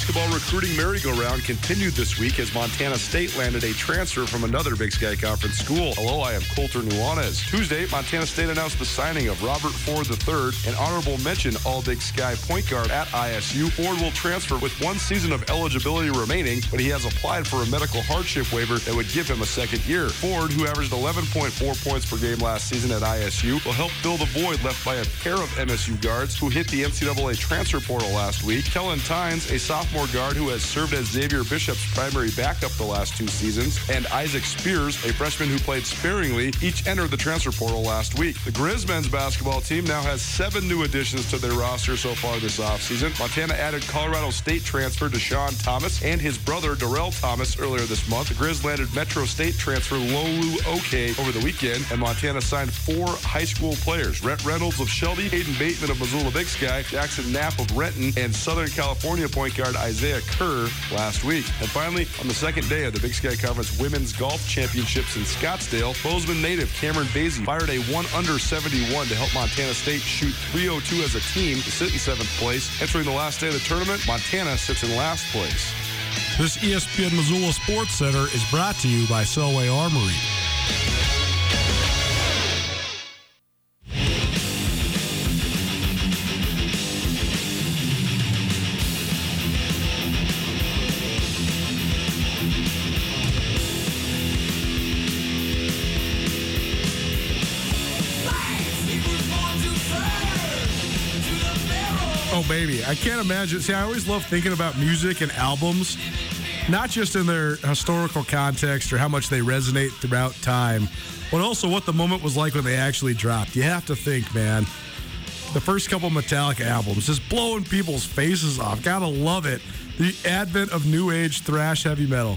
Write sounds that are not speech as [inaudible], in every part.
Basketball recruiting merry-go-round continued this week as Montana State landed a transfer from another Big Sky Conference school. Hello, I am Colter Nuanez. Tuesday, Montana State announced the signing of Robert Ford III, an honorable mention All-Big Sky point guard at ISU. Ford will transfer with one season of eligibility remaining, but he has applied for a medical hardship waiver that would give him a second year. Ford, who averaged 11.4 points per game last season at ISU, will help fill the void left by a pair of MSU guards who hit the NCAA transfer portal last week. Kellen Tynes, a sophomore guard who has served as Xavier Bishop's primary backup the last two seasons, and Isaac Spears, a freshman who played sparingly, each entered the transfer portal last week. The Grizz men's basketball team now has seven new additions to their roster so far this offseason. Montana added Colorado State transfer Dischon Thomas and his brother Darrell Thomas earlier this month. The Grizz landed Metro State transfer Lolu Oke over the weekend, and Montana signed four high school players. Rhett Reynolds of Shelby, Hayden Bateman of Missoula Big Sky, Jackson Knapp of Renton, and Southern California point guard Isaiah Kerr last week. And finally, on the second day of the Big Sky Conference Women's Golf Championships in Scottsdale, Bozeman native Cameron Basie fired a 1 under 71 to help Montana State shoot 302 as a team to sit in seventh place. Entering the last day of the tournament, Montana sits in last place. This ESPN Missoula Sports Center is brought to you by Selway Armory. I can't imagine. See, I always love thinking about music and albums, not just in their historical context or how much they resonate throughout time, but also what the moment was like when they actually dropped. You have to think, man. The first couple Metallica albums, just blowing people's faces off. Gotta love it. The advent of new age thrash heavy metal.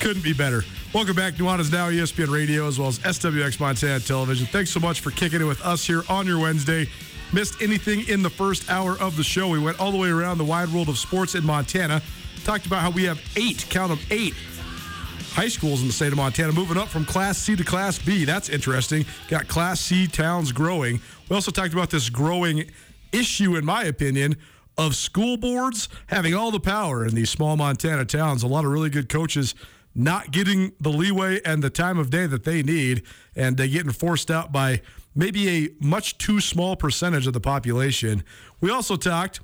Couldn't be better. Welcome back. Nuanez Now, ESPN Radio, as well as SWX Montana Television. Thanks so much for kicking it with us here on your Wednesday. Missed anything in the first hour of the show? We went all the way around the wide world of sports in Montana. Talked about how we have eight, count them eight, high schools in the state of Montana moving up from Class C to Class B. That's interesting. Got Class C towns growing. We also talked about this growing issue, in my opinion, of school boards having all the power in these small Montana towns. A lot of really good coaches not getting the leeway and the time of day that they need, and uh, getting forced out by maybe a much too small percentage of the population. We also talked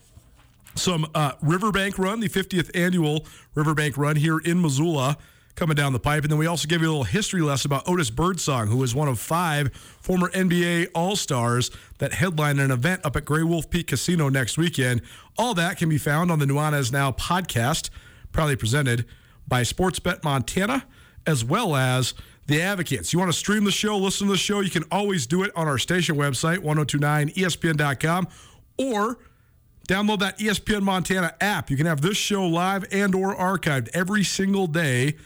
some uh, Riverbank Run, the 50th annual Riverbank Run here in Missoula coming down the pipe. And then we also give you a little history lesson about Otis Birdsong, who is one of five former NBA All Stars that headline an event up at Grey Wolf Peak Casino next weekend. All that can be found on the Nuanez Now podcast, proudly presented by Sportsbet Montana, as well as the Advocates. You want to stream the show, listen to the show, you can always do it on our station website, 1029ESPN.com, or download that ESPN Montana app. You can have this show live and or archived every single day.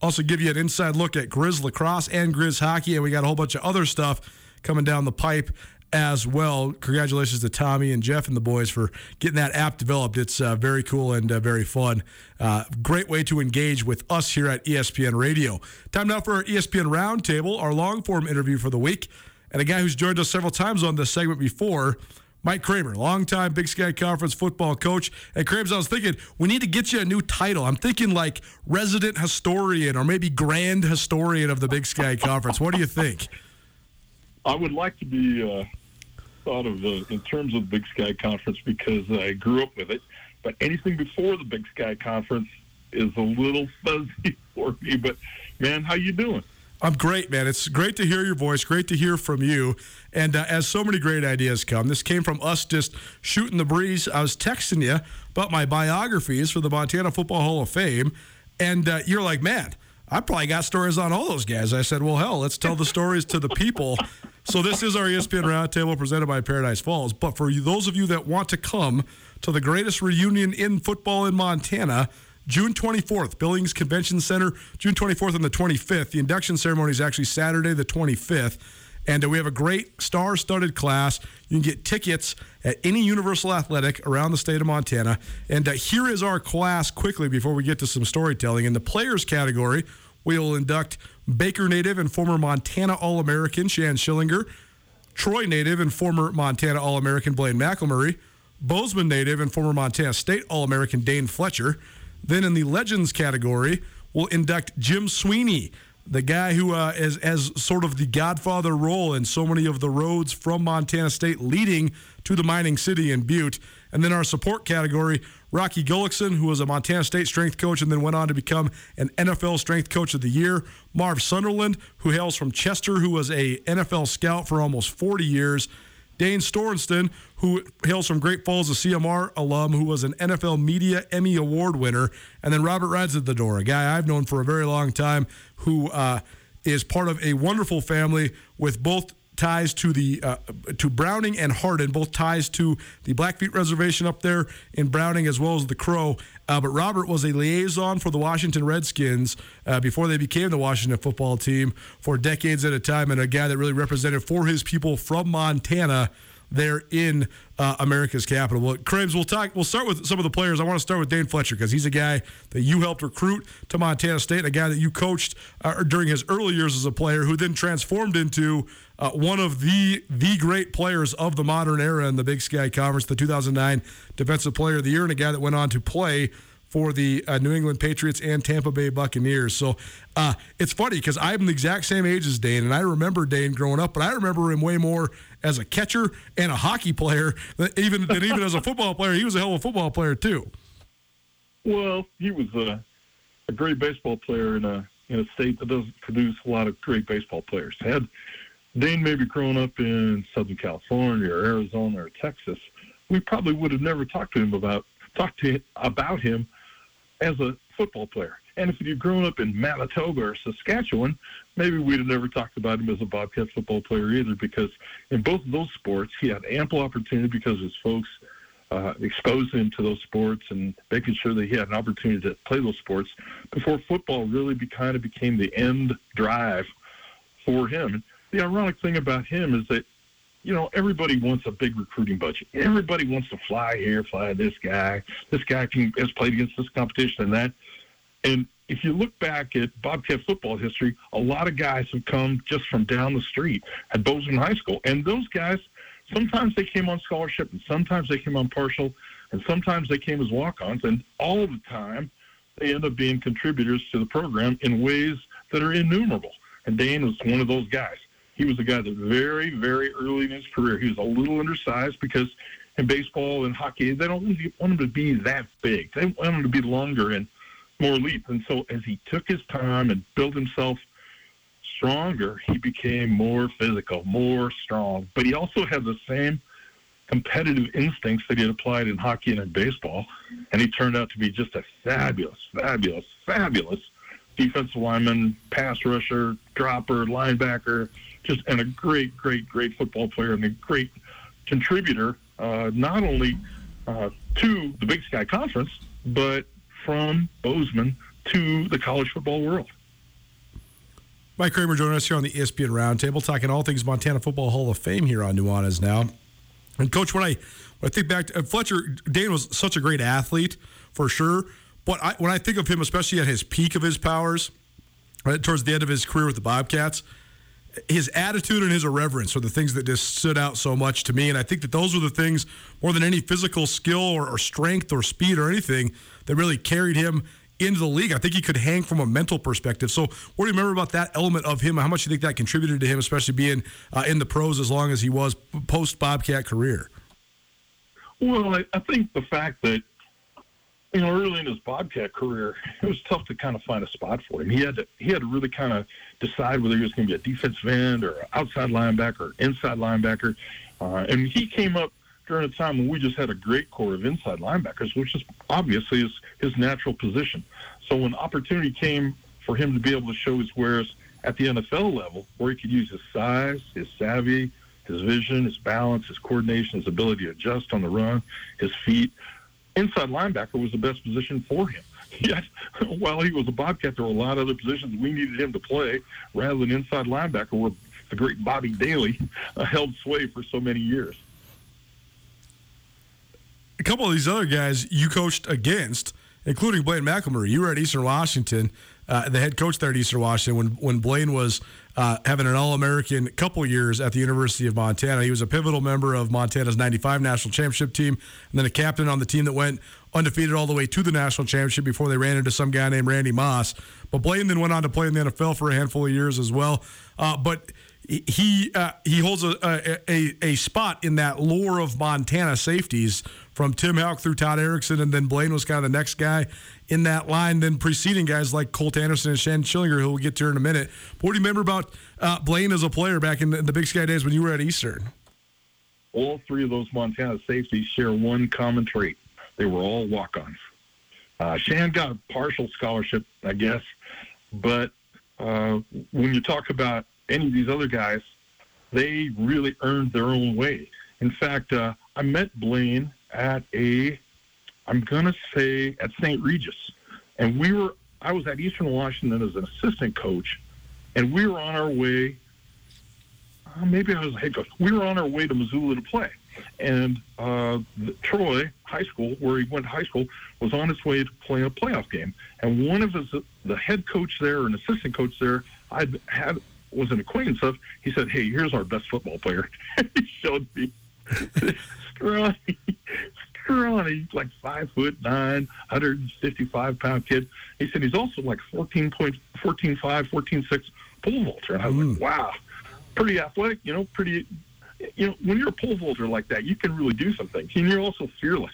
Also give you an inside look at Grizz lacrosse and Grizz hockey, and we got a whole bunch of other stuff coming down the pipe as well. Congratulations to Tommy and Jeff and the boys for getting that app developed. It's uh, very cool and uh, very fun. Uh, great way to engage with us here at ESPN Radio. Time now for our ESPN Roundtable, our long form interview for the week. And a guy who's joined us several times on this segment before, Mike Kramer, longtime Big Sky Conference football coach. And Krams, I was thinking we need to get you a new title. I'm thinking like resident historian or maybe grand historian of the Big Sky Conference. What do you think? I would like to be uh, thought of uh, in terms of the Big Sky Conference because I grew up with it. But anything before the Big Sky Conference is a little [laughs] fuzzy for me. But man, how you doing? I'm great, man. It's great to hear your voice. Great to hear from you. And uh, as so many great ideas come, this came from us just shooting the breeze. I was texting you about my biographies for the Montana Football Hall of Fame, and uh, you're like, man, I probably got stories on all those guys. I said, well, hell, let's tell the stories to the people. [laughs] So this is our ESPN Roundtable presented by Paradise Falls. But for you, those of you that want to come to the greatest reunion in football in Montana, June 24th, Billings Convention Center, June 24th and the 25th. The induction ceremony is actually Saturday, the 25th. And we have a great star studded class. You can get tickets at any Universal Athletic around the state of Montana. And uh, here is our class quickly before we get to some storytelling. In the players category, we will induct Baker native and former Montana All American Shann Schillinger, Troy native and former Montana All American Blaine McElmurry, Bozeman native and former Montana State All American Dane Fletcher. Then in the legends category, we'll induct Jim Sweeney, the guy who uh, is, has sort of the godfather role in so many of the roads from Montana State leading to the mining city in Butte. And then our support category, Rocky Gullickson, who was a Montana State strength coach and then went on to become an NFL strength coach of the year. Marv Sunderland, who hails from Chester, who was a NFL scout for almost 40 years. Dane Storenston, who hails from Great Falls, a CMR alum who was an NFL Media Emmy Award winner. And then Robert rides at the door, a guy I've known for a very long time who uh, is part of a wonderful family with both ties to the uh, to Browning and Hardin, both ties to the Blackfeet Reservation up there in Browning as well as the Crow. Uh, but Robert was a liaison for the Washington Redskins uh, before they became the Washington football team for decades at a time, and a guy that really represented for his people from Montana there in uh, America's capital. Well, Krams, we'll talk. We'll start with some of the players. I want to start with Dane Fletcher because he's a guy that you helped recruit to Montana State, a guy that you coached uh, during his early years as a player, who then transformed into uh, one of the the great players of the modern era in the Big Sky Conference, the 2009 Defensive Player of the Year, and a guy that went on to play for the uh, New England Patriots and Tampa Bay Buccaneers. So uh, it's funny because I'm the exact same age as Dane, and I remember Dane growing up, but I remember him way more as a catcher and a hockey player than even than even as a football player. He was a hell of a football player too. Well, he was a, a great baseball player in a in a state that doesn't produce a lot of great baseball players. Had Dane maybe grown up in Southern California or Arizona or Texas, we probably would have never talked to him about talked to about him as a football player. And if he'd grown up in Manitoba or Saskatchewan, maybe we'd have never talked about him as a Bobcat football player either, because in both of those sports, he had ample opportunity because his folks uh, exposed him to those sports and making sure that he had an opportunity to play those sports before football really be, kind of became the end drive for him. The ironic thing about him is that you know, everybody wants a big recruiting budget. Everybody wants to fly here, fly this guy. This guy can, has played against this competition and that. And if you look back at Bobcat football history, a lot of guys have come just from down the street at Bozeman High School. And those guys, sometimes they came on scholarship and sometimes they came on partial. and sometimes they came as walk-ons, and all the time they end up being contributors to the program in ways that are innumerable. And Dane was one of those guys. He was a guy that very, very early in his career, he was a little undersized because in baseball and hockey, they don't want him to be that big. They want him to be longer and more leap. And so as he took his time and built himself stronger, he became more physical, more strong. But he also had the same competitive instincts that he had applied in hockey and in baseball. And he turned out to be just a fabulous, fabulous, fabulous defensive lineman, pass rusher, dropper, linebacker, just and a great, great, great football player and a great contributor, uh, not only uh, to the Big Sky Conference, but from Bozeman to the college football world. Mike Kramer joining us here on the ESPN Roundtable, talking all things Montana Football Hall of Fame here on Nuanez Now. And coach, when I when I think back to uh, Fletcher, Dane was such a great athlete for sure. But I, when I think of him, especially at his peak of his powers, right, towards the end of his career with the Bobcats, his attitude and his irreverence are the things that just stood out so much to me. And I think that those were the things, more than any physical skill or, or strength or speed or anything, that really carried him into the league. I think he could hang from a mental perspective. So, what do you remember about that element of him? How much do you think that contributed to him, especially being uh, in the pros as long as he was post Bobcat career? Well, I, think the fact that you know early in his Bobcat career, [laughs] it was tough to kind of find a spot for him. He had to he had to really kind of decide whether he was going to be a defensive end or outside linebacker, or inside linebacker, uh, and he came up during a time when we just had a great core of inside linebackers, which is obviously his, his natural position. So when opportunity came for him to be able to show his wares at the NFL level, where he could use his size, his savvy, his vision, his balance, his coordination, his ability to adjust on the run, his feet, inside linebacker was the best position for him. [laughs] Yet, while he was a Bobcat, there were a lot of other positions we needed him to play rather than inside linebacker, where the great Bobby Daly [laughs] held sway for so many years a couple of these other guys you coached against, including Blaine McElmurry. You were at Eastern Washington, uh, the head coach there at Eastern Washington, when when Blaine was uh, having an All American couple years at the University of Montana. He was a pivotal member of Montana's '95 national championship team, and then a captain on the team that went undefeated all the way to the national championship before they ran into some guy named Randy Moss. But Blaine then went on to play in the NFL for a handful of years as well. Uh, but he uh, he holds a, a, a spot in that lore of Montana safeties from Tim Houck through Todd Erickson, and then Blaine was kind of the next guy in that line, then preceding guys like Colt Anderson and Shann Schillinger, who we'll get to in a minute. But what do you remember about uh, Blaine as a player back in the, in the, Big Sky days when you were at Eastern? All three of those Montana safeties share one common trait. They were all walk-ons. Uh, Shann got a partial scholarship, I guess, but uh, when you talk about any of these other guys, they really earned their own way. In fact, uh, I met Blaine at a, I'm going to say at St. Regis. And we were, I was at Eastern Washington as an assistant coach, and we were on our way, uh, maybe I was a head coach, we were on our way to Missoula to play. And uh, Troy High School, where he went to high school, was on its way to play a playoff game. And one of his, the head coach there, an assistant coach there, I had was an acquaintance of, he said, "Hey, here's our best football player." [laughs] he showed me scrawny, [laughs] scrawny, like five foot nine, 155 pound kid. He said he's also like 14 point, 14 5, 14 6 pole vaulter. And I was mm. like, wow, pretty athletic, you know, pretty, you know, when you're a pole vaulter like that, you can really do some things. And you're also fearless.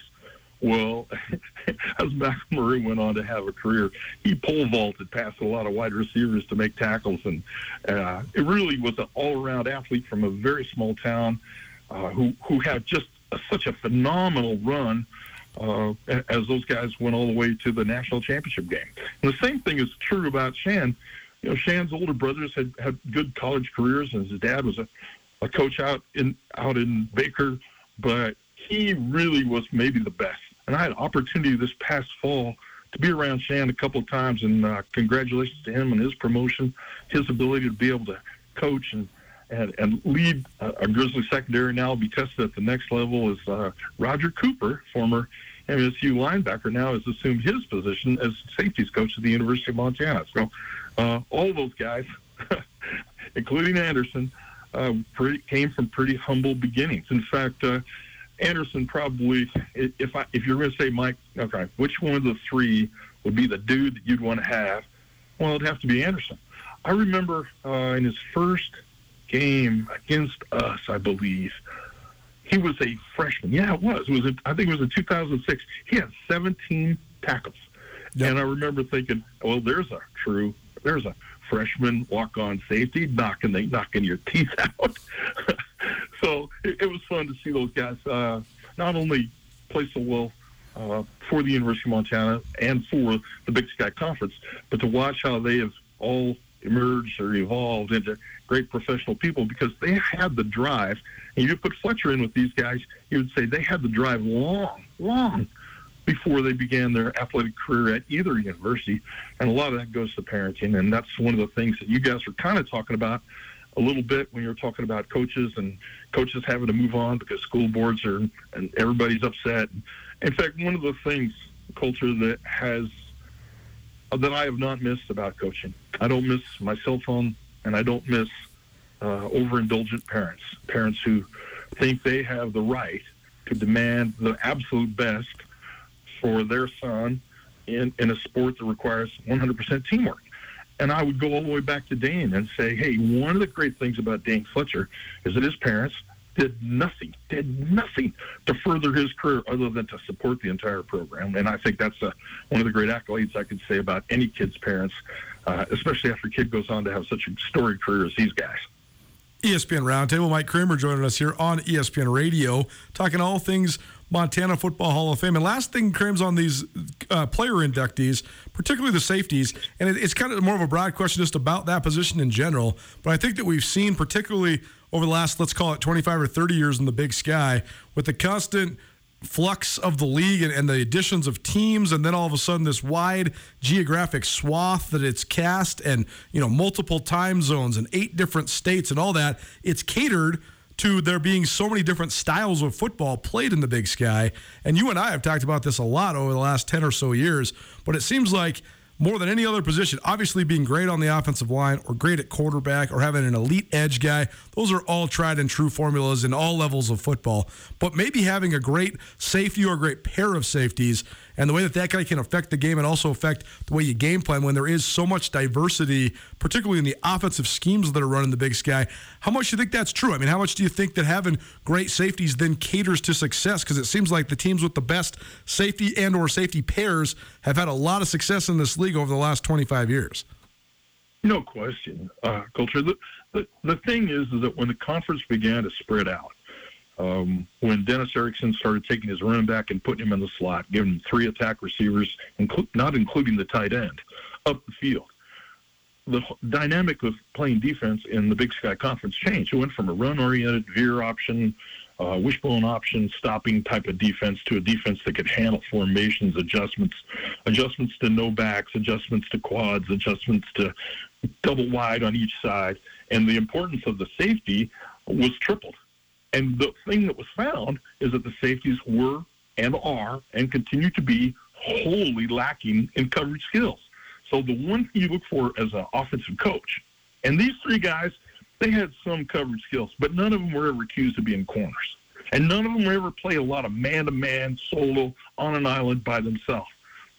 Well, [laughs] as McElmurry went on to have a career, he pole vaulted past a lot of wide receivers to make tackles, and uh, it really was an all-around athlete from a very small town uh, who who had just such a phenomenal run. Uh, as those guys went all the way to the national championship game. And the same thing is true about Shann. You know, Shann's older brothers had had good college careers, and his dad was a, a coach out in out in Baker, but he really was maybe the best and I had opportunity this past fall to be around Shann a couple of times, and uh, congratulations to him on his promotion, his ability to be able to coach and and, and lead a, Grizzly secondary now will be tested at the next level. Is uh, Roger Cooper, former MSU linebacker, now has assumed his position as safeties coach at the University of Montana. So uh, all those guys, [laughs] including Anderson, uh, pretty, came from pretty humble beginnings. In fact, uh, Anderson probably, if I if you're going to say Mike, okay, which one of the three would be the dude that you'd want to have? Well, it'd have to be Anderson. I remember uh, in his first game against us, I believe, he was a freshman. Yeah, it was. It was. A, I think it was in 2006. He had 17 tackles, yep. and I remember thinking, well, there's a true, there's a freshman walk-on safety knocking they knocking your teeth [laughs] out. [laughs] so it, it, was fun to see those guys uh, not only play so well uh, for the University of Montana and for the Big Sky Conference, but to watch how they have all emerged or evolved into great professional people because they had the drive. And you put Fletcher in with these guys, you would say they had the drive long, long before they began their athletic career at either university. And a lot of that goes to parenting. And that's one of the things that you guys were kind of talking about a little bit when you're talking about coaches and coaches having to move on because school boards are and everybody's upset. In fact, one of the things Colter that has that I have not missed about coaching. I don't miss my cell phone, and I don't miss uh, overindulgent parents. Parents who think they have the right to demand the absolute best for their son in, in a sport that requires 100% teamwork. And I would go all the way back to Dane and say, hey, one of the great things about Dane Fletcher is that his parents did nothing, did nothing to further his career other than to support the entire program. And I think that's a, uh, one of the great accolades I could say about any kid's parents, uh, especially after a kid goes on to have such a storied career as these guys. ESPN Roundtable, Mike Kramer joining us here on ESPN Radio, talking all things Montana Football Hall of Fame. And last thing, Krams, on these uh, player inductees, particularly the safeties, and it, it's kind of more of a broad question just about that position in general. But I think that we've seen, particularly over the last, let's call it 25 or 30 years in the big sky, with the constant flux of the league and, and, the additions of teams and then all of a sudden this wide geographic swath that it's cast and you know multiple time zones and eight different states and all that it's catered to there being so many different styles of football played in the Big Sky. And you and I have talked about this a lot over the last 10 or so years, but it seems like more than any other position. Obviously, being great on the offensive line or great at quarterback or having an elite edge guy, those are all tried and true formulas in all levels of football. But maybe having a great safety or a great pair of safeties and the way that that guy can affect the game and also affect the way you game plan when there is so much diversity, particularly in the offensive schemes that are run in the Big Sky. How much do you think that's true? I mean, how much do you think that having great safeties then caters to success? Because it seems like the teams with the best safety and or safety pairs have had a lot of success in this league over the last 25 years. No question, uh, Colter. The, the the thing is, is that when the conference began to spread out, um, when Dennis Erickson started taking his running back and putting him in the slot, giving him three attack receivers, inclu- not including the tight end, up the field. The dynamic of playing defense in the Big Sky Conference changed. It went from a run-oriented veer option, uh, wishbone option, stopping type of defense to a defense that could handle formations, adjustments, adjustments to no backs, adjustments to quads, adjustments to double wide on each side. And the importance of the safety was tripled and the thing that was found is that the safeties were and are and continue to be wholly lacking in coverage skills. So the one thing you look for as an offensive coach, and these three guys, they had some coverage skills, but none of them were ever accused of being corners. And none of them were ever played a lot of man-to-man solo on an island by themselves.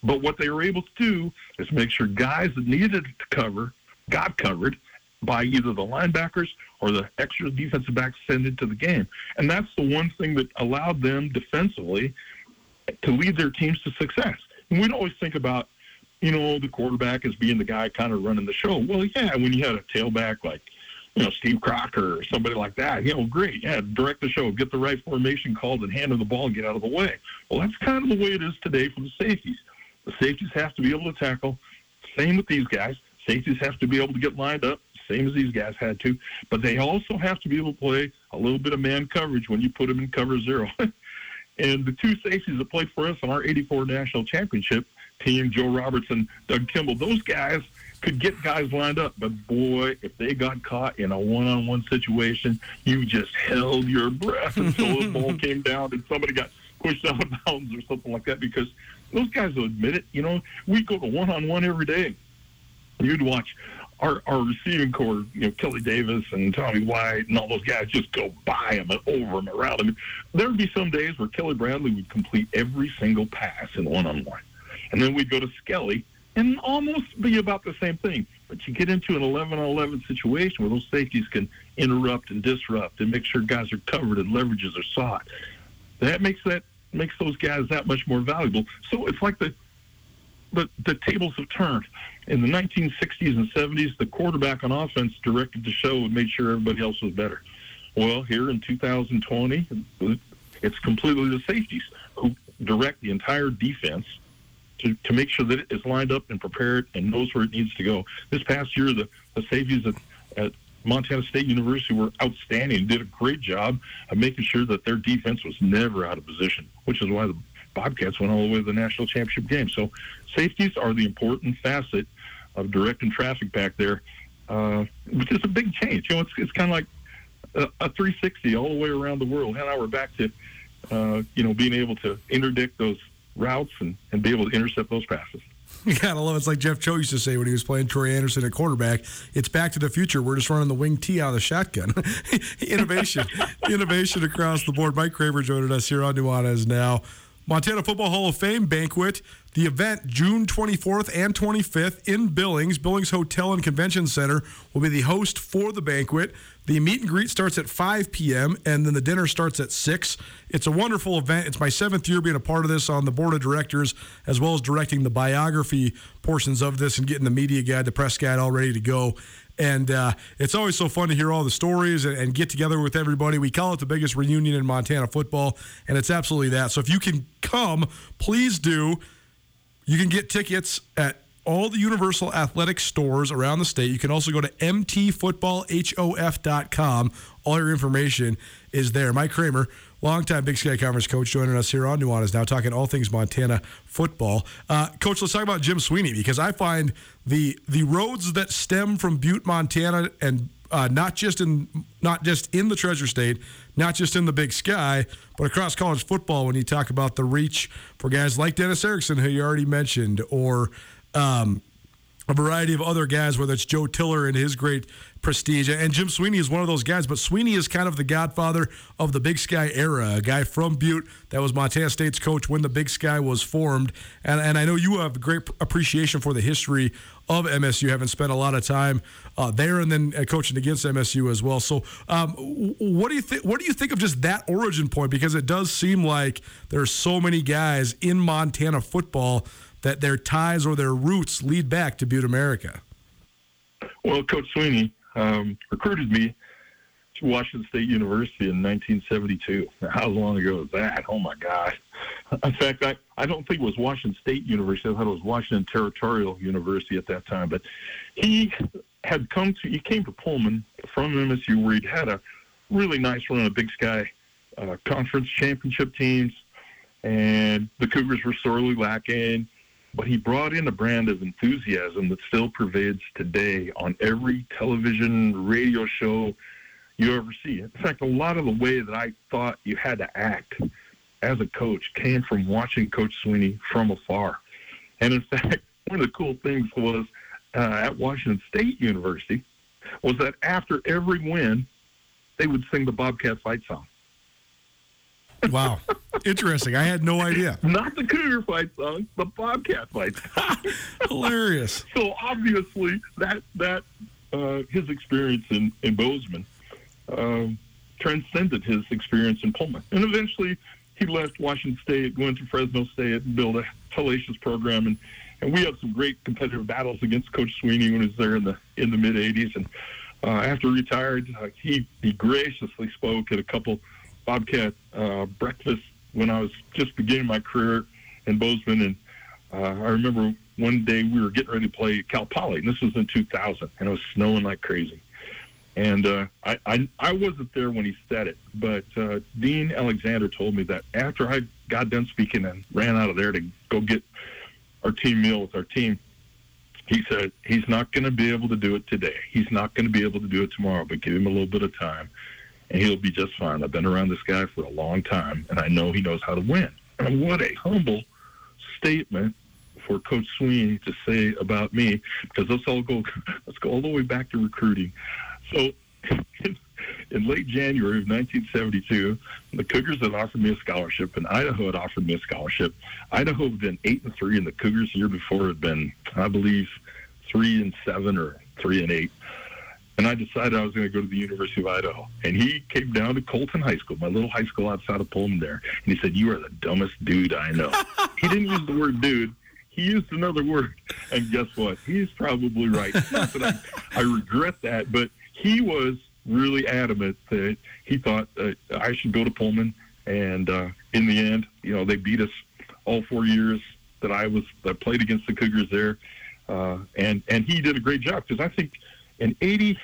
But what they were able to do is make sure guys that needed to cover got covered, by either the linebackers or the extra defensive backs sent into the game. And that's the one thing that allowed them defensively to lead their teams to success. And we don't always think about, you know, the quarterback as being the guy kind of running the show. Well, yeah, when you had a tailback like, you know, Steve Crocker or somebody like that, you know, great. Yeah, direct the show, get the right formation called and hand him the ball and get out of the way. Well, that's kind of the way it is today for the safeties. The safeties have to be able to tackle. Same with these guys. Safeties have to be able to get lined up same as these guys had to. But they also have to be able to play a little bit of man coverage when you put them in cover zero. [laughs] and the two safeties that played for us on our 84 national championship team, Joe Robertson, Doug Kimball, those guys could get guys lined up. But boy, if they got caught in a one-on-one situation, you just held your breath until the ball [laughs] came down and somebody got pushed out of bounds or something like that because those guys will admit it. You know, we go to one-on-one every day. You'd watch our our receiving core, you know, Kelly Davis and Tommy White and all those guys just go by him and over him around him. There would be some days where Kelly Bradley would complete every single pass in one on one, and then we'd go to Skelly and almost be about the same thing. But you get into an 11 on 11 situation where those safeties can interrupt and disrupt and make sure guys are covered and leverages are sought. That makes that makes those guys that much more valuable. So it's like the the, the tables have turned. In the 1960s and 70s, the quarterback on offense directed the show and made sure everybody else was better. Well, here in 2020, it's completely the safeties who direct the entire defense to, to make sure that it is lined up and prepared and knows where it needs to go. This past year, the, the safeties at, at Montana State University were outstanding, and did a great job of making sure that their defense was never out of position, which is why the Bobcats went all the way to the national championship game. So safeties are the important facet of directing traffic back there, uh, which is a big change. You know, it's, it's kind of like a, a 360 all the way around the world. And now we're back to, uh, you know, being able to interdict those routes and, and be able to intercept those passes. [laughs] You gotta love it. It's like Jeff Choate used to say when he was playing Troy Andersen at quarterback. It's back to the future. We're just running the wing T out of the shotgun. [laughs] innovation, [laughs] innovation across the board. Mike Kramer joining us here on Nuanez now. Montana Football Hall of Fame banquet. The event, June 24th and 25th in Billings. Billings Hotel and Convention Center will be the host for the banquet. The meet and greet starts at 5 p.m., and then the dinner starts at 6. It's a wonderful event. It's my seventh year being a part of this on the board of directors, as well as directing the biography portions of this and getting the media guide, the press guide all ready to go. And uh, it's always so fun to hear all the stories and, and, get together with everybody. We call it the biggest reunion in Montana football, and it's absolutely that. So if you can come, please do. You can get tickets at all the Universal Athletic stores around the state. You can also go to mtfootballhof.com. All your information is there. Mike Kramer, longtime Big Sky Conference coach, joining us here on Nuanez now, talking all things Montana football. Uh, coach, let's talk about Jim Sweeney because I find the the roads that stem from Butte, Montana, and uh, not just in not just in the Treasure State, not just in the Big Sky, but across college football. When you talk about the reach for guys like Dennis Erickson, who you already mentioned, or um, a variety of other guys, whether it's Joe Tiller and his great prestige. And Jim Sweeney is one of those guys, but Sweeney is kind of the godfather of the Big Sky era, a guy from Butte that was Montana State's coach when the Big Sky was formed. And, and I know you have great appreciation for the history of MSU, having spent a lot of time uh, there and then uh, coaching against MSU as well. So, um, what do you think? What do you think of just that origin point? Because it does seem like there are so many guys in Montana football that their ties or their roots lead back to Butte, America? Well, Coach Sweeney um, recruited me to Washington State University in 1972. How long ago was that? Oh my God! In fact, I, I don't think it was Washington State University. I thought it was Washington Territorial University at that time. But he had come to he came to Pullman from MSU, where he'd had a really nice run of Big Sky uh, conference championship teams, and the Cougars were sorely lacking but he brought in a brand of enthusiasm that still pervades today on every television, radio show you ever see. In fact, a lot of the way that I thought you had to act as a coach came from watching Coach Sweeney from afar. And in [laughs] fact, one of the cool things was uh, at Washington State University was that after every win, they would sing the Bobcat fight song. Wow. Interesting. I had no idea. [laughs] Not the Cougar fight song, the Bobcat fight. [laughs] Hilarious. [laughs] So obviously that that uh, his experience in, in Bozeman um, transcended his experience in Pullman. And eventually he left Washington State, went to Fresno State, and built a hellacious program. And, and we had some great competitive battles against Coach Sweeney when he was there in the in the mid 80s. And uh, after he retired, uh, he, he graciously spoke at a couple – Bobcat uh, breakfast when I was just beginning my career in Bozeman, and uh, I remember one day we were getting ready to play Cal Poly, and this was in 2000, and it was snowing like crazy. And uh, I, I I wasn't there when he said it, but uh, Dean Alexander told me that after I got done speaking and ran out of there to go get our team meal with our team, he said he's not going to be able to do it today. He's not going to be able to do it tomorrow, but give him a little bit of time and he'll be just fine. I've been around this guy for a long time, and I know he knows how to win. And what a humble statement for Coach Sweeney to say about me because let's all go [laughs] let's go all the way back to recruiting. So [laughs] in late January of 1972, the Cougars had offered me a scholarship, and Idaho had offered me a scholarship. Idaho had been eight and three, and the Cougars the year before had been, I believe, three and seven or three and eight. And I decided I was going to go to the University of Idaho. And he came down to Colton High School, my little high school outside of Pullman there. And he said, You are the dumbest dude I know. [laughs] he didn't use the word dude. He used another word. And guess what? He's probably right. Not that I, I regret that, but he was really adamant that he thought uh, I should go to Pullman. And uh, in the end, you know, they beat us all four years that I was I played against the Cougars there. Uh, and and he did a great job because I think in 80,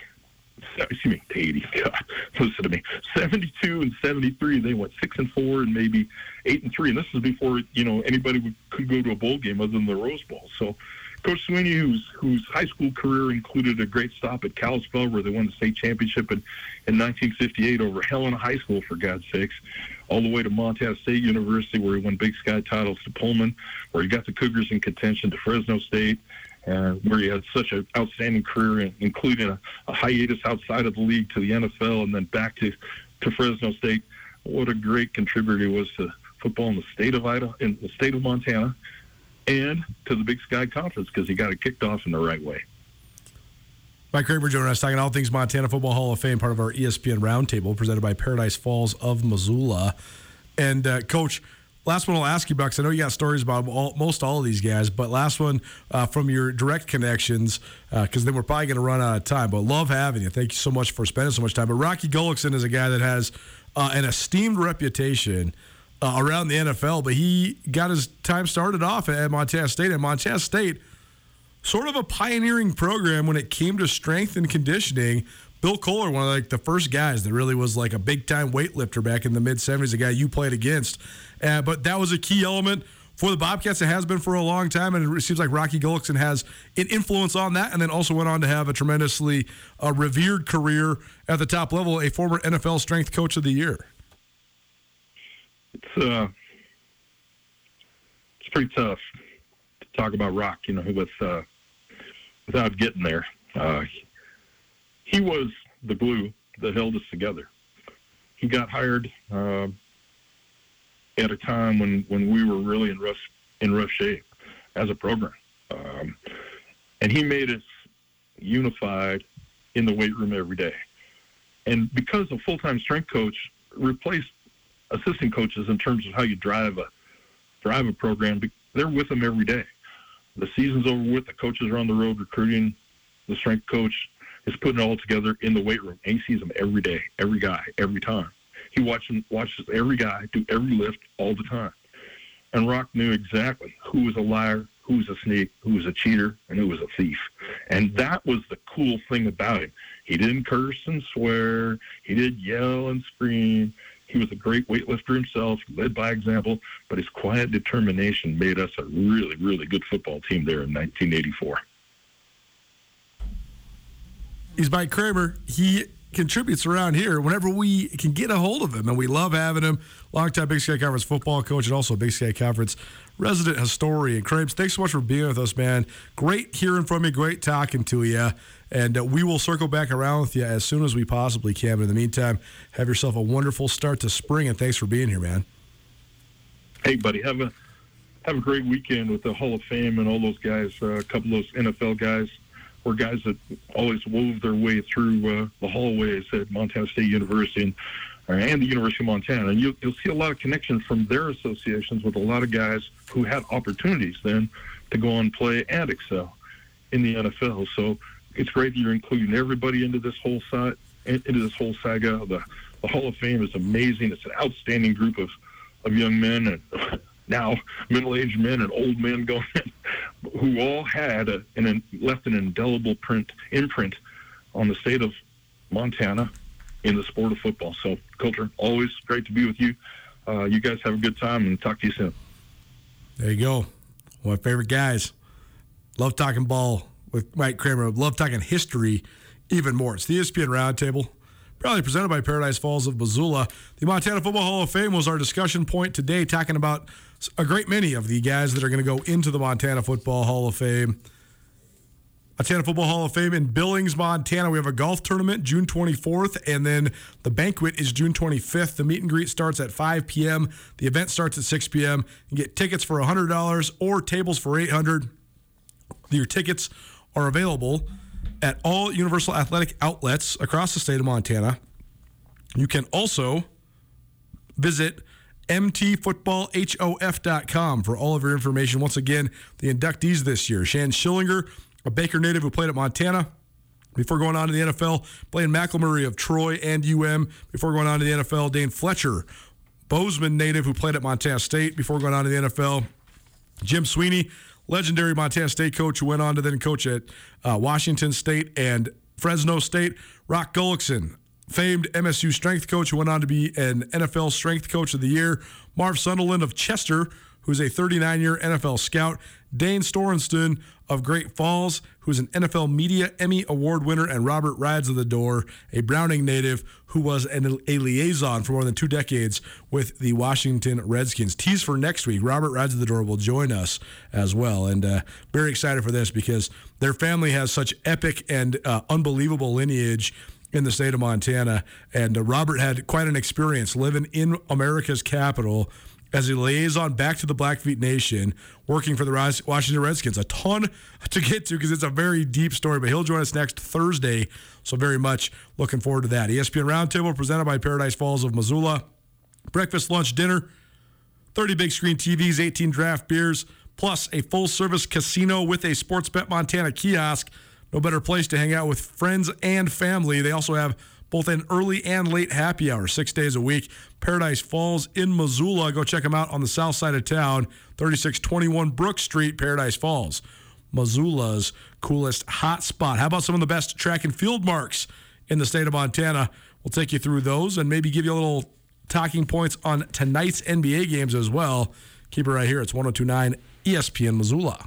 excuse me, 80, God, [laughs] listen to me, 72 and 73, they went six and four and maybe eight and three. And this is before, you know, anybody would, could go to a bowl game other than the Rose Bowl. So Coach Sweeney, whose, whose high school career included a great stop at Kalispell where they won the state championship in, in 1958 over Helena High School, for God's sakes, all the way to Montana State University where he won Big Sky titles to Pullman, where he got the Cougars in contention to Fresno State, uh, where he had such an outstanding career, including a, a, hiatus outside of the league to the NFL and then back to, to Fresno State. What a great contributor he was to football in the state of Idaho, in the state of Montana, and to the Big Sky Conference because he got it kicked off in the right way. Mike Kramer joining us talking all things Montana Football Hall of Fame, part of our ESPN Roundtable presented by Paradise Falls of Missoula. And uh, Coach, last one I'll ask you about because I know you got stories about all, most all of these guys, but last one uh, from your direct connections because uh, then we're probably going to run out of time. But love having you. Thank you so much for spending so much time. But Rocky Gullickson is a guy that has uh, an esteemed reputation. Uh, around the NFL, but he got his time started off at Montana State. At Montana State, sort of a pioneering program when it came to strength and conditioning, Bill Kohler, one of like the first guys that really was like a big time weightlifter back in the mid 70s, a guy you played against. Uh, but that was a key element for the Bobcats. It has been for a long time, and it seems like Rocky Gullickson has an influence on that, and then also went on to have a tremendously uh, revered career at the top level, a former NFL Strength Coach of the Year. It's uh, it's pretty tough to talk about Rock, you know, with uh, without getting there. Uh, he was the glue that held us together. He got hired uh, at a time when, when we were really in rough in rough shape as a program, um, and he made us unified in the weight room every day. And because a full time strength coach replaced assistant coaches in terms of how you drive a drive a program, they're with them every day. The season's over with. The coaches are on the road recruiting. The strength coach is putting it all together in the weight room. And he sees them every day, every guy, every time. He watches watches every guy do every lift all the time. And Rock knew exactly who was a liar, who was a sneak, who was a cheater, and who was a thief. And that was the cool thing about him. He didn't curse and swear. He didn't yell and scream. He was a great weightlifter himself, led by example, but his quiet determination made us a really, really good football team there in 1984. He's Mike Kramer. He contributes around here whenever we can get a hold of him, and we love having him. Longtime Big Sky Conference football coach and also Big Sky Conference resident historian. Krams, thanks so much for being with us, man. Great hearing from you. Great talking to you. And uh, we will circle back around with you as soon as we possibly can. But in the meantime, have yourself a wonderful start to spring, and thanks for being here, man. Hey, buddy, have a have a great weekend with the Hall of Fame and all those guys. Uh, a couple of those NFL guys were guys that always wove their way through uh, the hallways at Montana State University and, uh, and the University of Montana. And you, you'll see a lot of connections from their associations with a lot of guys who had opportunities then to go and play and excel in the NFL. So it's great that you're including everybody into this whole into this whole saga. The, the Hall of Fame is amazing. It's an outstanding group of, of young men and [laughs] now middle-aged men and old men going in, who all had a, an left an indelible print imprint on the state of Montana in the sport of football. So, Colter, always great to be with you. Uh, you guys have a good time and talk to you soon. There you go. One of my favorite guys. Love talking ball with Mike Kramer. Love talking history even more. It's the ESPN Roundtable proudly presented by Paradise Falls of Missoula. The Montana Football Hall of Fame was our discussion point today, talking about a great many of the guys that are going to go into the Montana Football Hall of Fame. Montana Football Hall of Fame in Billings, Montana. We have a golf tournament June 24th, and then the banquet is June 25th. The meet and greet starts at 5 p.m. The event starts at 6 p.m. You get tickets for $100 or tables for 800 Your tickets are available at all Universal Athletic outlets across the state of Montana. You can also visit mtfootballhof.com for all of your information. Once again, the inductees this year Shann Schillinger, a Baker native who played at Montana. Before going on to the NFL, Blaine McElmurry of Troy and UM. Before going on to the NFL, Dane Fletcher, Bozeman native who played at Montana State. Before going on to the NFL, Jim Sweeney, legendary Montana State coach who went on to then coach at uh, Washington State and Fresno State. Rock Gullickson, famed MSU strength coach who went on to be an NFL strength coach of the year. Marv Sunderland of Chester, who's a 39 year NFL scout. Dane Storenston of Great Falls, who's an NFL Media Emmy Award winner, and Robert Rides of the Door, a Browning native who was an, a liaison for more than two decades with the Washington Redskins. Tease for next week, Robert Rides of the Door will join us as well. And uh, very excited for this because their family has such epic and uh, unbelievable lineage in the state of Montana. And uh, Robert had quite an experience living in America's capital as a liaison back to the Blackfeet Nation, working for the Washington Redskins. A ton to get to because it's a very deep story, but he'll join us next Thursday. So, very much looking forward to that. ESPN Roundtable presented by Paradise Falls of Missoula. Breakfast, lunch, dinner, 30 big screen TVs, 18 draft beers, plus a full service casino with a Sports Bet Montana kiosk. No better place to hang out with friends and family. They also have both an early and late happy hour, six days a week. Paradise Falls in Missoula. Go check them out on the south side of town, 3621 Brook Street, Paradise Falls. Missoula's coolest hot spot. How about some of the best track and field marks in the state of Montana? We'll take you through those and maybe give you a little talking points on tonight's NBA games as well. Keep it right here. It's 1029 ESPN Missoula.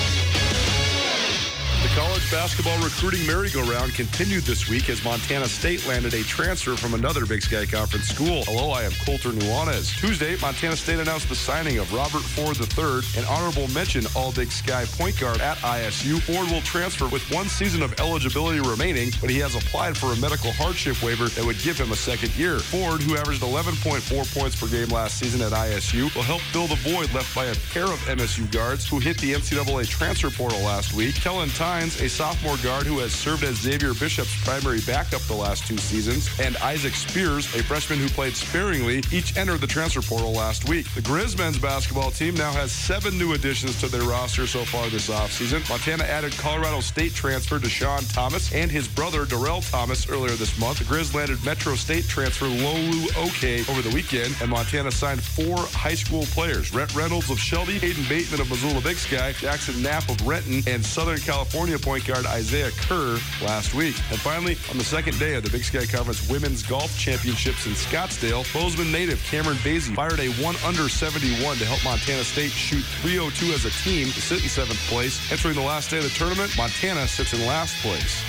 Basketball recruiting merry-go-round continued this week as Montana State landed a transfer from another Big Sky Conference school. Hello, I am Colter Nuanez. Tuesday, Montana State announced the signing of Robert Ford III, an honorable mention All-Big Sky point guard at ISU. Ford will transfer with one season of eligibility remaining, but he has applied for a medical hardship waiver that would give him a second year. Ford, who averaged 11.4 points per game last season at ISU, will help fill the void left by a pair of MSU guards who hit the NCAA transfer portal last week. Kellen Tyne a sophomore guard who has served as Xavier Bishop's primary backup the last two seasons, and Isaac Spears, a freshman who played sparingly, each entered the transfer portal last week. The Grizz men's basketball team now has seven new additions to their roster so far this offseason. Montana added Colorado State transfer Dischon Thomas and his brother Darrell Thomas earlier this month. The Grizz landed Metro State transfer Lolu Oke over the weekend, and Montana signed four high school players. Rhett Reynolds of Shelby, Hayden Bateman of Missoula Big Sky, Jackson Knapp of Renton, and Southern California point guard Isaiah Kerr last week. And finally, on the second day of the Big Sky Conference Women's Golf Championships in Scottsdale, Bozeman native Cameron Basie fired a 1 under 71 to help Montana State shoot 302 as a team to sit in seventh place. Entering the last day of the tournament, Montana sits in last place.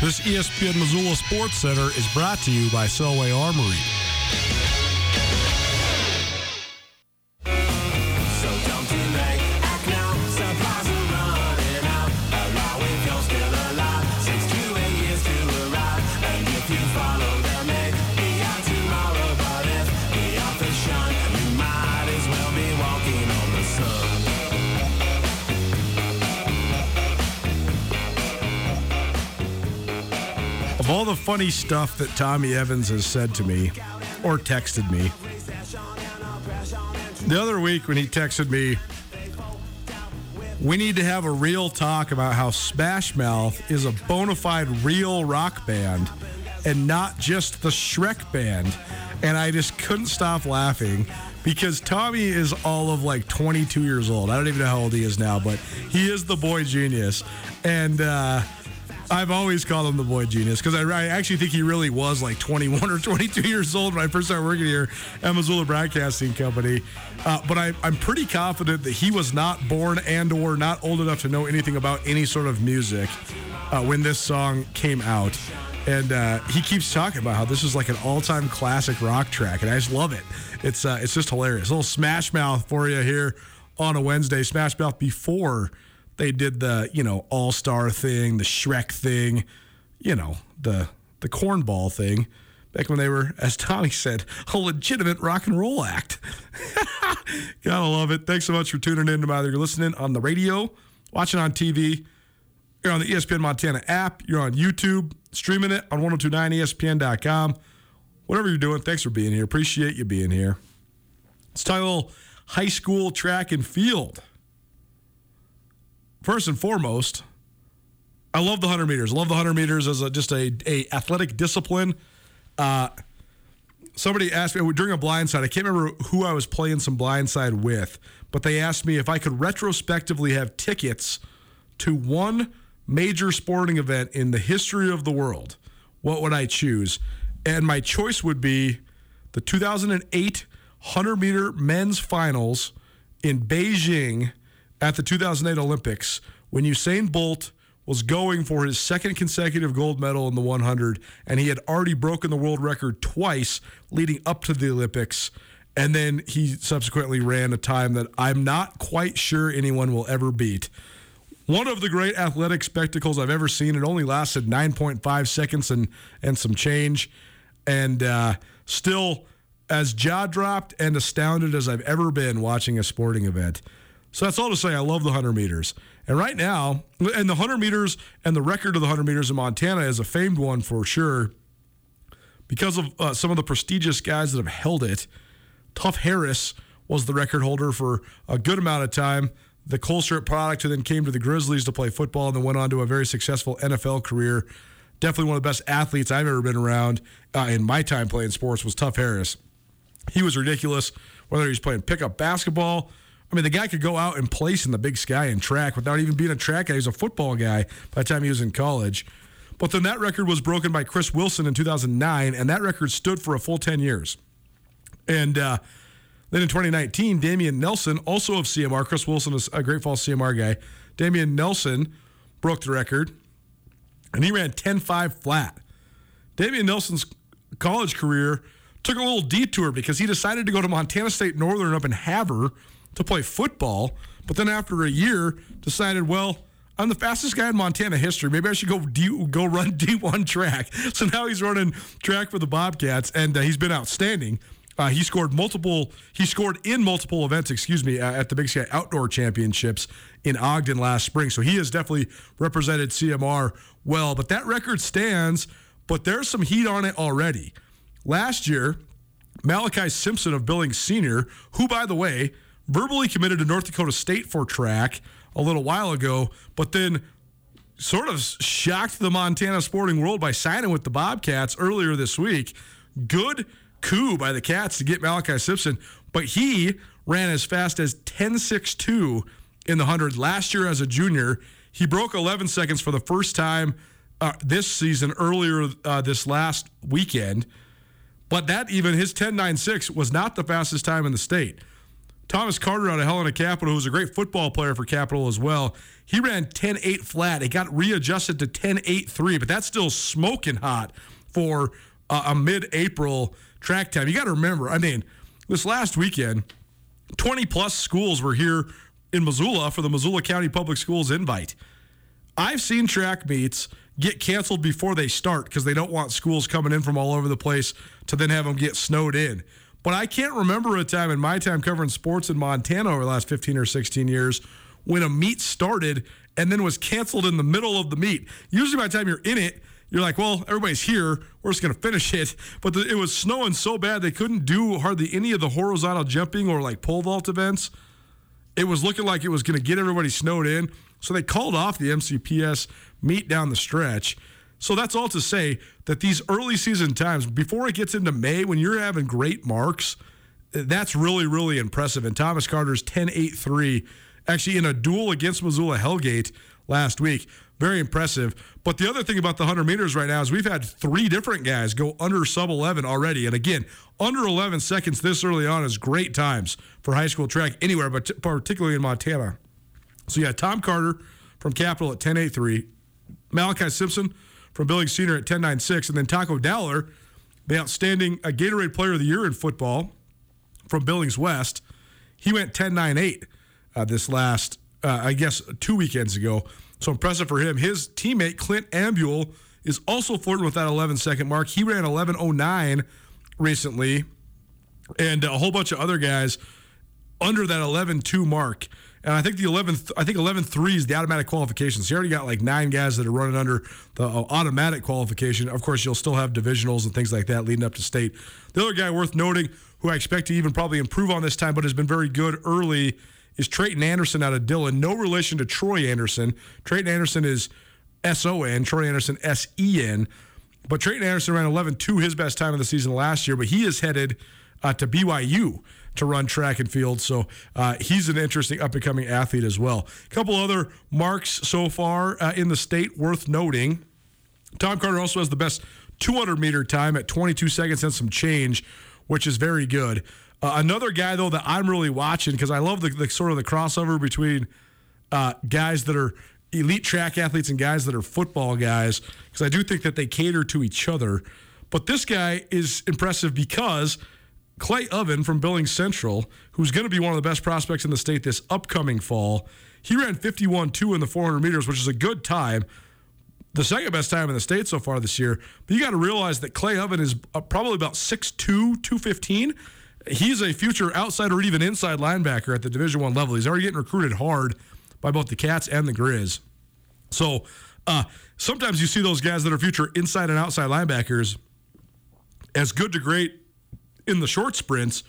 This ESPN Missoula Sports Center is brought to you by Selway Armory. Of all the funny stuff that Tommy Evans has said to me or texted me, the other week when he texted me, we need to have a real talk about how Smash Mouth is a bona fide real rock band and not just the Shrek band. And I just couldn't stop laughing because Tommy is all of like 22 years old. I don't even know how old he is now, but he is the boy genius. And, uh, I've always called him the boy genius because I, I, actually think he really was like 21 or 22 years old when I first started working here at Missoula Broadcasting Company. Uh, but I, I'm pretty confident that he was not born and or not old enough to know anything about any sort of music uh, when this song came out. And uh, he keeps talking about how this is like an all-time classic rock track, and I just love it. It's uh, it's just hilarious. A little Smash Mouth for you here on a Wednesday. Smash Mouth before they did the you know All Star thing, the Shrek thing, you know the the cornball thing. Back when they were, as Tommy said, a legitimate rock and roll act. [laughs] Gotta love it. Thanks so much for tuning in. No matter you're listening on the radio, watching on TV, you're on the ESPN Montana app, you're on YouTube, streaming it on 1029ESPN.com. Whatever you're doing, thanks for being here. Appreciate you being here. A little high school track and field first and foremost, I love the 100 meters. I love the 100 meters as a, just a, a athletic discipline. Uh, somebody asked me during a blindside, I can't remember who I was playing some blindside with, but they asked me if I could retrospectively have tickets to one major sporting event in the history of the world, what would I choose? And my choice would be the 2008 100 meter men's finals in Beijing at the 2008 Olympics when Usain Bolt was going for his second consecutive gold medal in the 100, and he had already broken the world record twice leading up to the Olympics. And then he subsequently ran a time that I'm not quite sure anyone will ever beat. One of the great athletic spectacles I've ever seen. It only lasted 9.5 seconds and, and some change. And uh, still as jaw dropped and astounded as I've ever been watching a sporting event. So that's all to say, I love the 100 meters. And right now, and the 100 meters and the record of the 100 meters in Montana is a famed one for sure because of uh, some of the prestigious guys that have held it. Tuff Harris was the record holder for a good amount of time. The Colstrip product who then came to the Grizzlies to play football and then went on to a very successful NFL career. Definitely one of the best athletes I've ever been around uh, in my time playing sports was Tuff Harris. He was ridiculous, whether he's playing pickup basketball, I mean, the guy could go out and place in the big sky and track without even being a track guy. He was a football guy by the time he was in college. But then that record was broken by Chris Wilson in 2009, and that record stood for a full 10 years. And uh, then in 2019, Damian Nelson, also of CMR, Chris Wilson is a Great Falls CMR guy. Damian Nelson broke the record, and he ran 10 5 flat. Damian Nelson's college career took a little detour because he decided to go to Montana State Northern up in Havre to play football, but then after a year decided, well, I'm the fastest guy in Montana history. Maybe I should go D, go run [laughs] D1 track. So now he's running track for the Bobcats, and uh, he's been outstanding. Uh, he scored multiple. He scored in multiple events. Excuse me, uh, at the Big Sky Outdoor Championships in Ogden last spring. So he has definitely represented CMR well. But that record stands. But there's some heat on it already. Last year, Malachi Simpson of Billings Senior, who by the way verbally committed to North Dakota State for track a little while ago, but then sort of shocked the Montana sporting world by signing with the Bobcats earlier this week. Good coup by the Cats to get Malachi Simpson, but he ran as fast as 10.62 in the 100 last year as a junior. He broke 11 seconds for the first time uh, this season earlier uh, this last weekend. But that even his 10.96 was not the fastest time in the state. Thomas Carter out of Helena Capital, who's a great football player for Capital as well. He ran 10 8 flat. It got readjusted to 10 8 3, but that's still smoking hot for uh, a mid April track time. You got to remember, I mean, this last weekend, 20 plus schools were here in Missoula for the Missoula County Public Schools invite. I've seen track meets get canceled before they start because they don't want schools coming in from all over the place to then have them get snowed in. But I can't remember a time in my time covering sports in Montana over the last 15 or 16 years when a meet started and then was canceled in the middle of the meet. Usually by the time you're in it, you're like, well, everybody's here. We're just going to finish it. [laughs] But the, it was snowing so bad they couldn't do hardly any of the horizontal jumping or like pole vault events. it was looking like it was going to get everybody snowed in. So they called off the MCPS meet down the stretch. So that's all to say that these early season times, before it gets into May, when you're having great marks, that's really, really impressive. And Thomas Carter's 10 8 3, actually in a duel against Missoula Hellgate last week. Very impressive. But the other thing about the 100 meters right now is we've had three different guys go under sub 11 already. And again, under 11 seconds this early on is great times for high school track anywhere, but t- particularly in Montana. So yeah, Tom Carter from Capital at 10.83, Malachi Simpson from Billings Senior at 10.96, and then Taco Dowler, the outstanding uh, Gatorade Player of the Year in football from Billings West, he went 10.98 uh, this last, uh, I guess, two weekends ago. So impressive for him. His teammate, Clint Ambule, is also flirting with that 11 second mark. He ran 11.09 recently, and a whole bunch of other guys under that 11.2 mark. And I think the 11th, I think 11.3 is the automatic qualification. So you already got like nine guys that are running under the uh, automatic qualification. Of course, you'll still have divisionals and things like that leading up to state. The other guy worth noting, who I expect to even probably improve on this time, but has been very good early, is Trayton Anderson out of Dillon. No relation to Troy Andersen. Trayton Anderson is S O N, Troy Andersen S E N. But Trayton Anderson ran 11 2 his best time of the season last year, but he is headed uh, to BYU to run track and field. So uh, he's an interesting up and coming athlete as well. A couple other marks so far uh, in the state worth noting. Tom Carter also has the best 200 meter time at 22 seconds and some change, which is very good. Uh, another guy though that I'm really watching because I love the, the, sort of the crossover between uh, guys that are elite track athletes and guys that are football guys because I do think that they cater to each other. But this guy is impressive because Clay Oven from Billings Central, who's going to be one of the best prospects in the state this upcoming fall, he ran 51 2 in the 400 meters, which is a good time. The second best time in the state so far this year. But you got to realize that Clay Oven is uh, probably about 6'2, 215. He's a future outside or even inside linebacker at the Division One level. He's already getting recruited hard by both the Cats and the Grizz. So uh, sometimes you see those guys that are future inside and outside linebackers as good to great in the short sprints,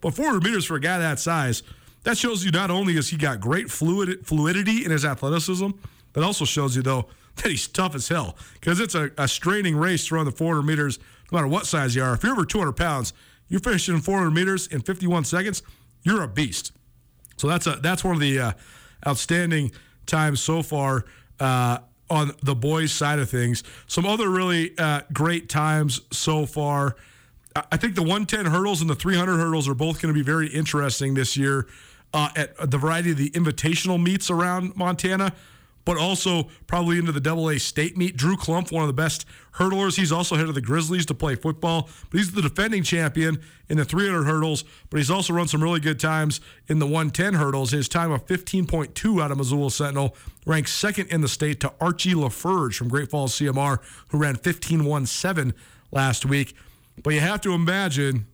but 400 meters for a guy that size, that shows you not only has he got great fluid, fluidity in his athleticism, that also shows you, though, [laughs] that he's tough as hell because it's a, a straining race to run the 400 meters, no matter what size you are. If you're over 200 pounds, you're finishing 400 meters in 51 seconds, you're a beast. So that's a that's one of the uh, outstanding times so far uh, on the boys' side of things. Some other really uh, great times so far. I think the 110 hurdles and the 300 hurdles are both going to be very interesting this year uh, at the variety of the invitational meets around Montana, but also probably into the Double A state meet. Drew Clump, one of the best hurdlers. He's also head of the Grizzlies to play football, but he's the defending champion in the 300 hurdles, but he's also run some really good times in the 110 hurdles. His time of 15.2 out of Missoula Sentinel ranks second in the state to Archie LaFerge from Great Falls CMR, who ran 15.17 last week. But you have to imagine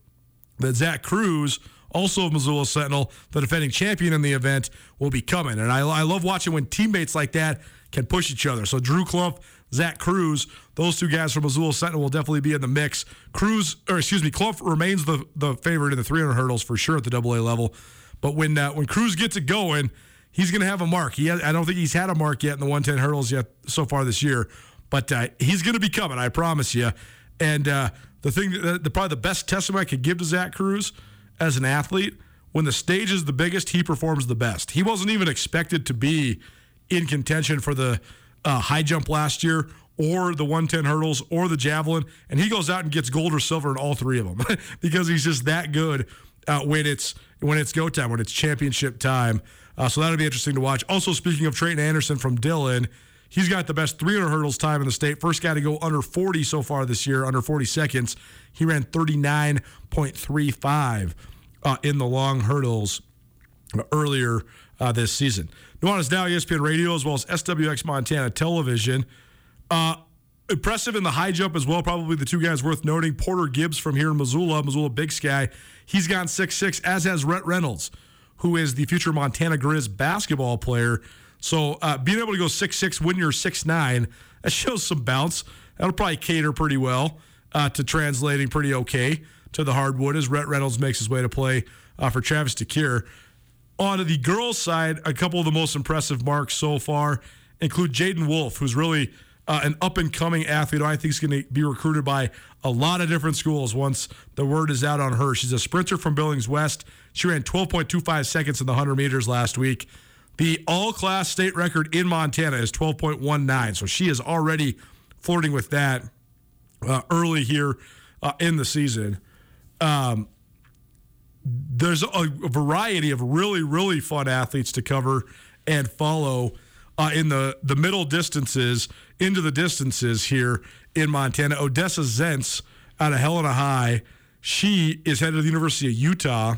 that Zach Cruz, also of Missoula Sentinel, the defending champion in the event, will be coming. And I, I love watching when teammates like that can push each other. So Drew Clump, Zach Cruz, those two guys from Missoula Sentinel will definitely be in the mix. Cruz, or excuse me, Clump remains the, the favorite in the 300 hurdles for sure at the AA level. But when uh, when Cruz gets it going, he's going to have a mark. He has, I don't think he's had a mark yet in the 110 hurdles yet so far this year, but uh, he's going to be coming. I promise you. And uh, the thing, that, the probably the best testament I could give to Zach Cruz as an athlete, when the stage is the biggest, he performs the best. He wasn't even expected to be in contention for the uh, high jump last year or the 110 hurdles or the javelin, and he goes out and gets gold or silver in all three of them [laughs] because he's just that good uh, when it's when it's go time, when it's championship time. Uh, so that'll be interesting to watch. Also, speaking of Trayton Anderson from Dillon, He's got the best 300 hurdles time in the state. First guy to go under 40 so far this year, under 40 seconds. He ran 39.35 uh, in the long hurdles earlier uh, this season. Nuanez Now, ESPN Radio, as well as SWX Montana Television. Uh, impressive in the high jump as well. Probably the two guys worth noting. Porter Gibbs from here in Missoula, Missoula Big Sky. He's gone six six, as has Rhett Reynolds, who is the future Montana Grizz basketball player. So uh, being able to go six six when you're six nine, that shows some bounce. That'll probably cater pretty well uh, to translating pretty okay to the hardwood as Rhett Reynolds makes his way to play uh, for Travis DeCuire. On the girls' side, a couple of the most impressive marks so far include Jaden Wolf, who's really uh, an up and coming athlete I think is going to be recruited by a lot of different schools once the word is out on her. She's a sprinter from Billings West. She ran 12.25 seconds in the 100 meters last week. The all class state record in Montana is 12.19. So she is already flirting with that uh, early here uh, in the season. Um, there's a, variety of really, really fun athletes to cover and follow uh, in the, the middle distances into the distances here in Montana. Odessa Zentz out of Helena High. She is headed to the University of Utah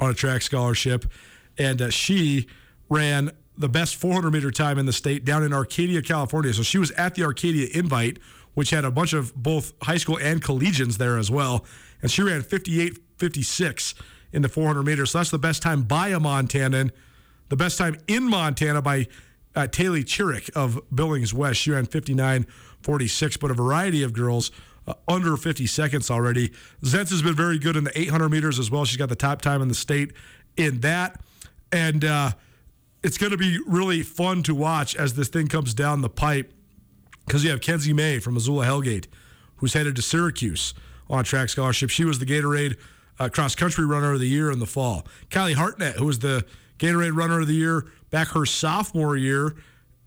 on a track scholarship, and uh, she ran the best 400 meter time in the state down in Arcadia, California. So she was at the Arcadia Invite, which had a bunch of both high school and collegians there as well, and she ran 58 56 in the 400 meters. So that's the best time by a Montanan, the best time in Montana by uh, Taylor Chirick of Billings West. She ran 59 46, but a variety of girls uh, under 50 seconds already. Zentz has been very good in the 800 meters as well. She's got the top time in the state in that. And uh, it's going to be really fun to watch as this thing comes down the pipe because you have Kenzie May from Missoula Hellgate, who's headed to Syracuse on track scholarship. She was the Gatorade uh, cross country runner of the year in the fall. Kylie Hartnett, who was the Gatorade runner of the year back her sophomore year.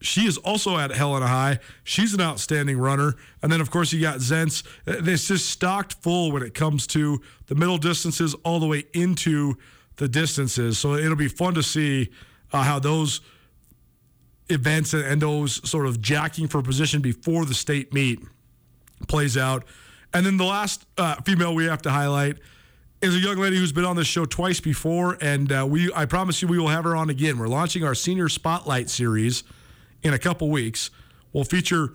She is also at Helena High. She's an outstanding runner. And then, of course, you got Zentz. It's just stocked full when it comes to the middle distances all the way into the distances. So it'll be fun to see uh, how those events and, those sort of jacking for position before the state meet plays out. And then the last uh, female we have to highlight is a young lady who's been on this show twice before, and uh, we I promise you we will have her on again. We're launching our senior spotlight series in a couple weeks. We'll feature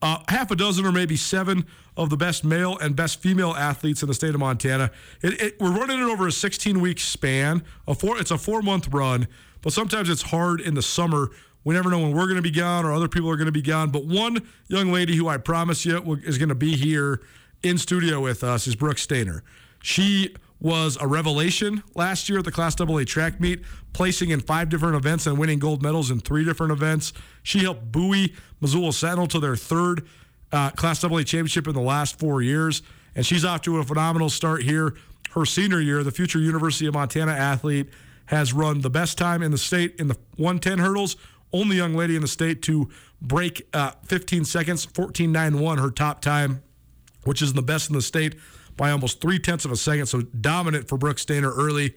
uh, half a dozen or maybe seven of the best male and best female athletes in the state of Montana. It, it, we're running it over a 16 week span. A four, it's a four month run, but sometimes it's hard in the summer. We never know when we're going to be gone or other people are going to be gone. But one young lady who I promise you is going to be here in studio with us is Brooke Stayner. She was a revelation last year at the Class AA track meet, placing in five different events and winning gold medals in three different events. She helped buoy Missoula Sentinel to their third uh, Class AA championship in the last four years, and she's off to a phenomenal start here. Her senior year, the future University of Montana athlete has run the best time in the state in the 110 hurdles. Only young lady in the state to break uh, 15 seconds, 14.91, her top time, which is the best in the state by almost three tenths of a second. So dominant for Brooke Stayner early.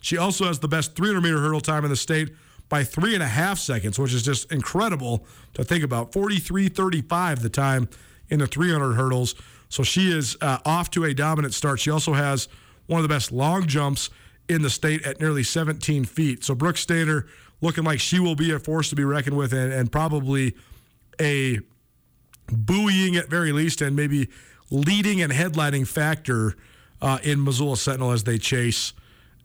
She also has the best 300 meter hurdle time in the state by three and a half seconds, which is just incredible to think about. 43.35 the time in the 300 hurdles. So she is uh, off to a dominant start. She also has one of the best long jumps in the state at nearly 17 feet. So Brooke Stayner looking like she will be a force to be reckoned with and, and probably a buoying at very least and maybe leading and headlining factor uh, in Missoula Sentinel as they chase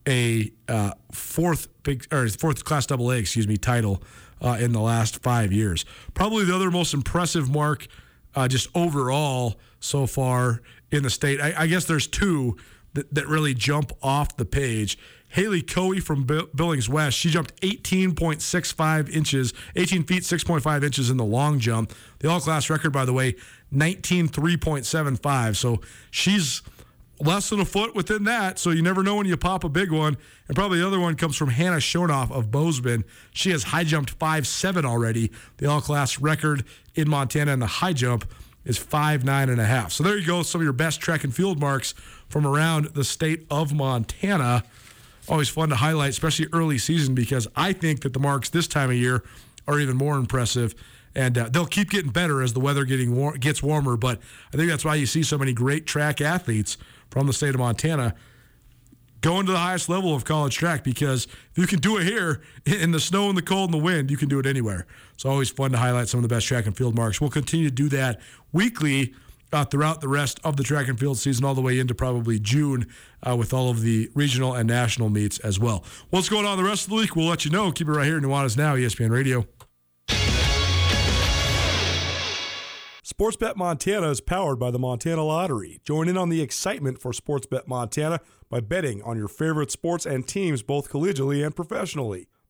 a uh, fourth big or fourth class double A, excuse me, title uh, in the last five years. Probably the other most impressive mark, uh, just overall so far in the state. I, I guess there's two that, that really jump off the page. Haley Coe from Billings West, she jumped 18.65 inches, 18 feet, 6.5 inches in the long jump. The all class record, by the way, 19.3.75. So she's less than a foot within that. So you never know when you pop a big one. And probably the other one comes from Hannah Shonoff of Bozeman. She has high jumped five seven already. The all class record in Montana in the high jump is five nine and a half. So there you go. Some of your best track and field marks from around the state of Montana always fun to highlight, especially early season, because I think that the marks this time of year are even more impressive. And uh, they'll keep getting better as the weather getting war- gets warmer. But I think that's why you see so many great track athletes from the state of Montana going to the highest level of college track because if you can do it here [laughs] in the snow and the cold and the wind, you can do it anywhere. It's always fun to highlight some of the best track and field marks. We'll continue to do that weekly uh, throughout the rest of the track and field season, all the way into probably June uh, with all of the regional and national meets as well. What's going on the rest of the week? We'll let you know. Keep it right here. Nuanez Now, ESPN Radio. Sportsbet Montana is powered by the Montana Lottery. Join in on the excitement for Sportsbet Montana by betting on your favorite sports and teams both collegially and professionally.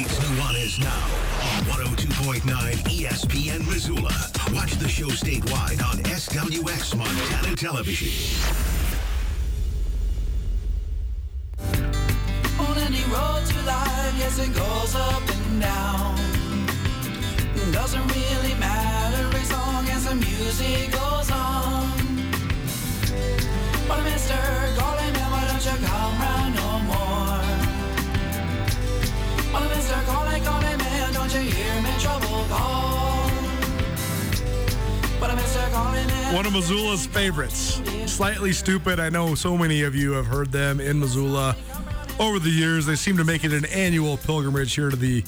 It's Nuanez now on 102.9 ESPN Missoula. Watch the show statewide on SWX Montana Television. On any road to life, yes, it goes up and down. Doesn't really matter as long as the music goes on. But Mr. Golden One of Missoula's favorites. Slightly stupid. I know so many of you have heard them in Missoula over the years. They seem to make it an annual pilgrimage here to the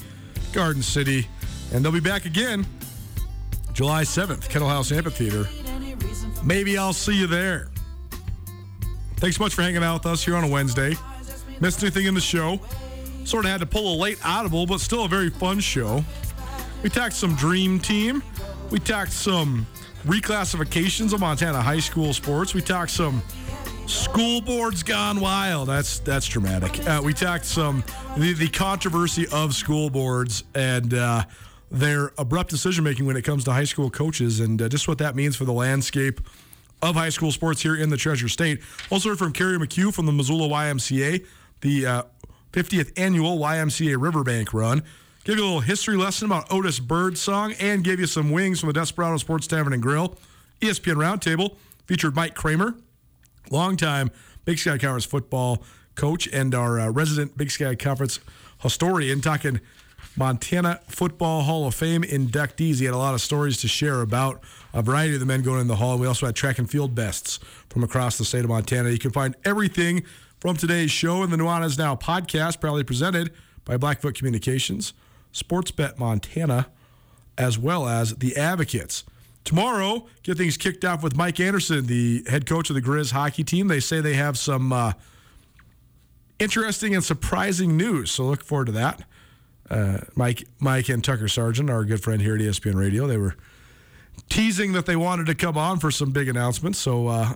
Garden City. And they'll be back again July 7th, Kettle House Amphitheater. Maybe I'll see you there. Thanks so much for hanging out with us here on a Wednesday. Missed anything in the show? Sort of had to pull a late audible, but still a very fun show. We talked some Dream Team. We talked some reclassifications of Montana high school sports. We talked some school boards gone wild. That's that's dramatic. Uh, we talked some the, the controversy of school boards and uh, their abrupt decision making when it comes to high school coaches, and uh, just what that means for the landscape of high school sports here in the Treasure State. Also heard from Kerry McHugh from the Missoula YMCA, the uh, 50th annual YMCA Riverbank Run. Give you a little history lesson about Otis Birdsong and give you some wings from the Desperado Sports Tavern and Grill. ESPN Roundtable featured Mike Kramer, longtime Big Sky Conference football coach and our uh, resident Big Sky Conference historian, talking Montana Football Hall of Fame inductees. He had a lot of stories to share about a variety of the men going in the hall. We also had track and field bests from across the state of Montana. You can find everything from today's show in the Nuanez Now podcast, proudly presented by Blackfoot Communications, Sportsbet Montana, as well as the Advocates. Tomorrow, get things kicked off with Mike Anderson, the head coach of the Grizz hockey team. They say they have some uh, interesting and surprising news, so look forward to that. Uh, Mike, Mike, and Tucker Sargent, our good friend here at ESPN Radio, they were teasing that they wanted to come on for some big announcements. So uh,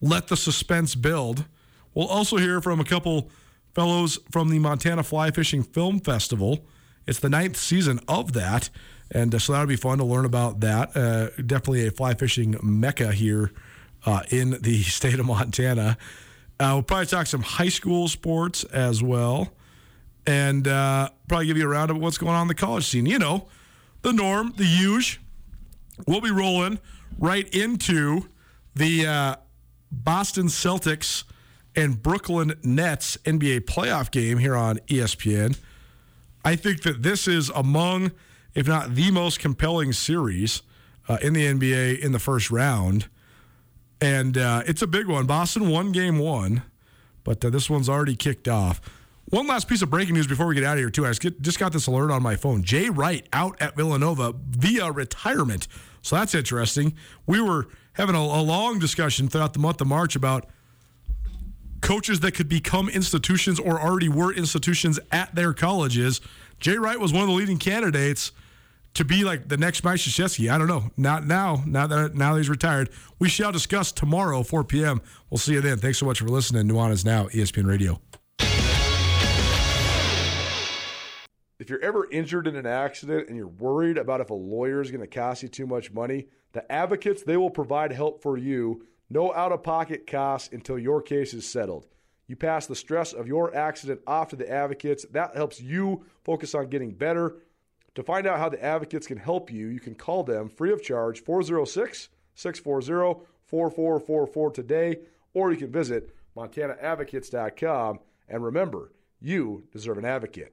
let the suspense build. We'll also hear from a couple fellows from the Montana Fly Fishing Film Festival. It's the ninth season of that. And uh, so that'll be fun to learn about that. Uh, definitely a fly fishing mecca here uh, in the [laughs] state of Montana. Uh, we'll probably talk some high school sports as well. And uh, probably give you a roundup of what's going on in the college scene. You know, the norm, the huge. We'll be rolling right into the uh, Boston Celtics and Brooklyn Nets NBA playoff game here on ESPN. I think that this is among, if not the most compelling series uh, in the NBA in the first round. And uh, it's a big one. Boston won game one, but uh, this one's already kicked off. One last piece of breaking news before we get out of here, too. I just, get, just got this alert on my phone. Jay Wright out at Villanova via retirement. So that's interesting. We were having a, a long discussion throughout the month of March about coaches that could become institutions or already were institutions at their colleges. Jay Wright was one of the leading candidates to be like the next Mike Krzyzewski. I don't know. Not now. Now that now that he's retired. We shall discuss tomorrow, 4 p.m. We'll see you then. Thanks so much for listening. Nuanez Now, ESPN Radio. If you're ever injured in an accident and you're worried about if a lawyer is going to cost you too much money, the advocates, they will provide help for you. No out of pocket costs until your case is settled. You pass the stress of your accident off to the advocates. That helps you focus on getting better. To find out how the advocates can help you, you can call them free of charge 406 640 4444 today, or you can visit montanaadvocates.com. And remember, You deserve an advocate.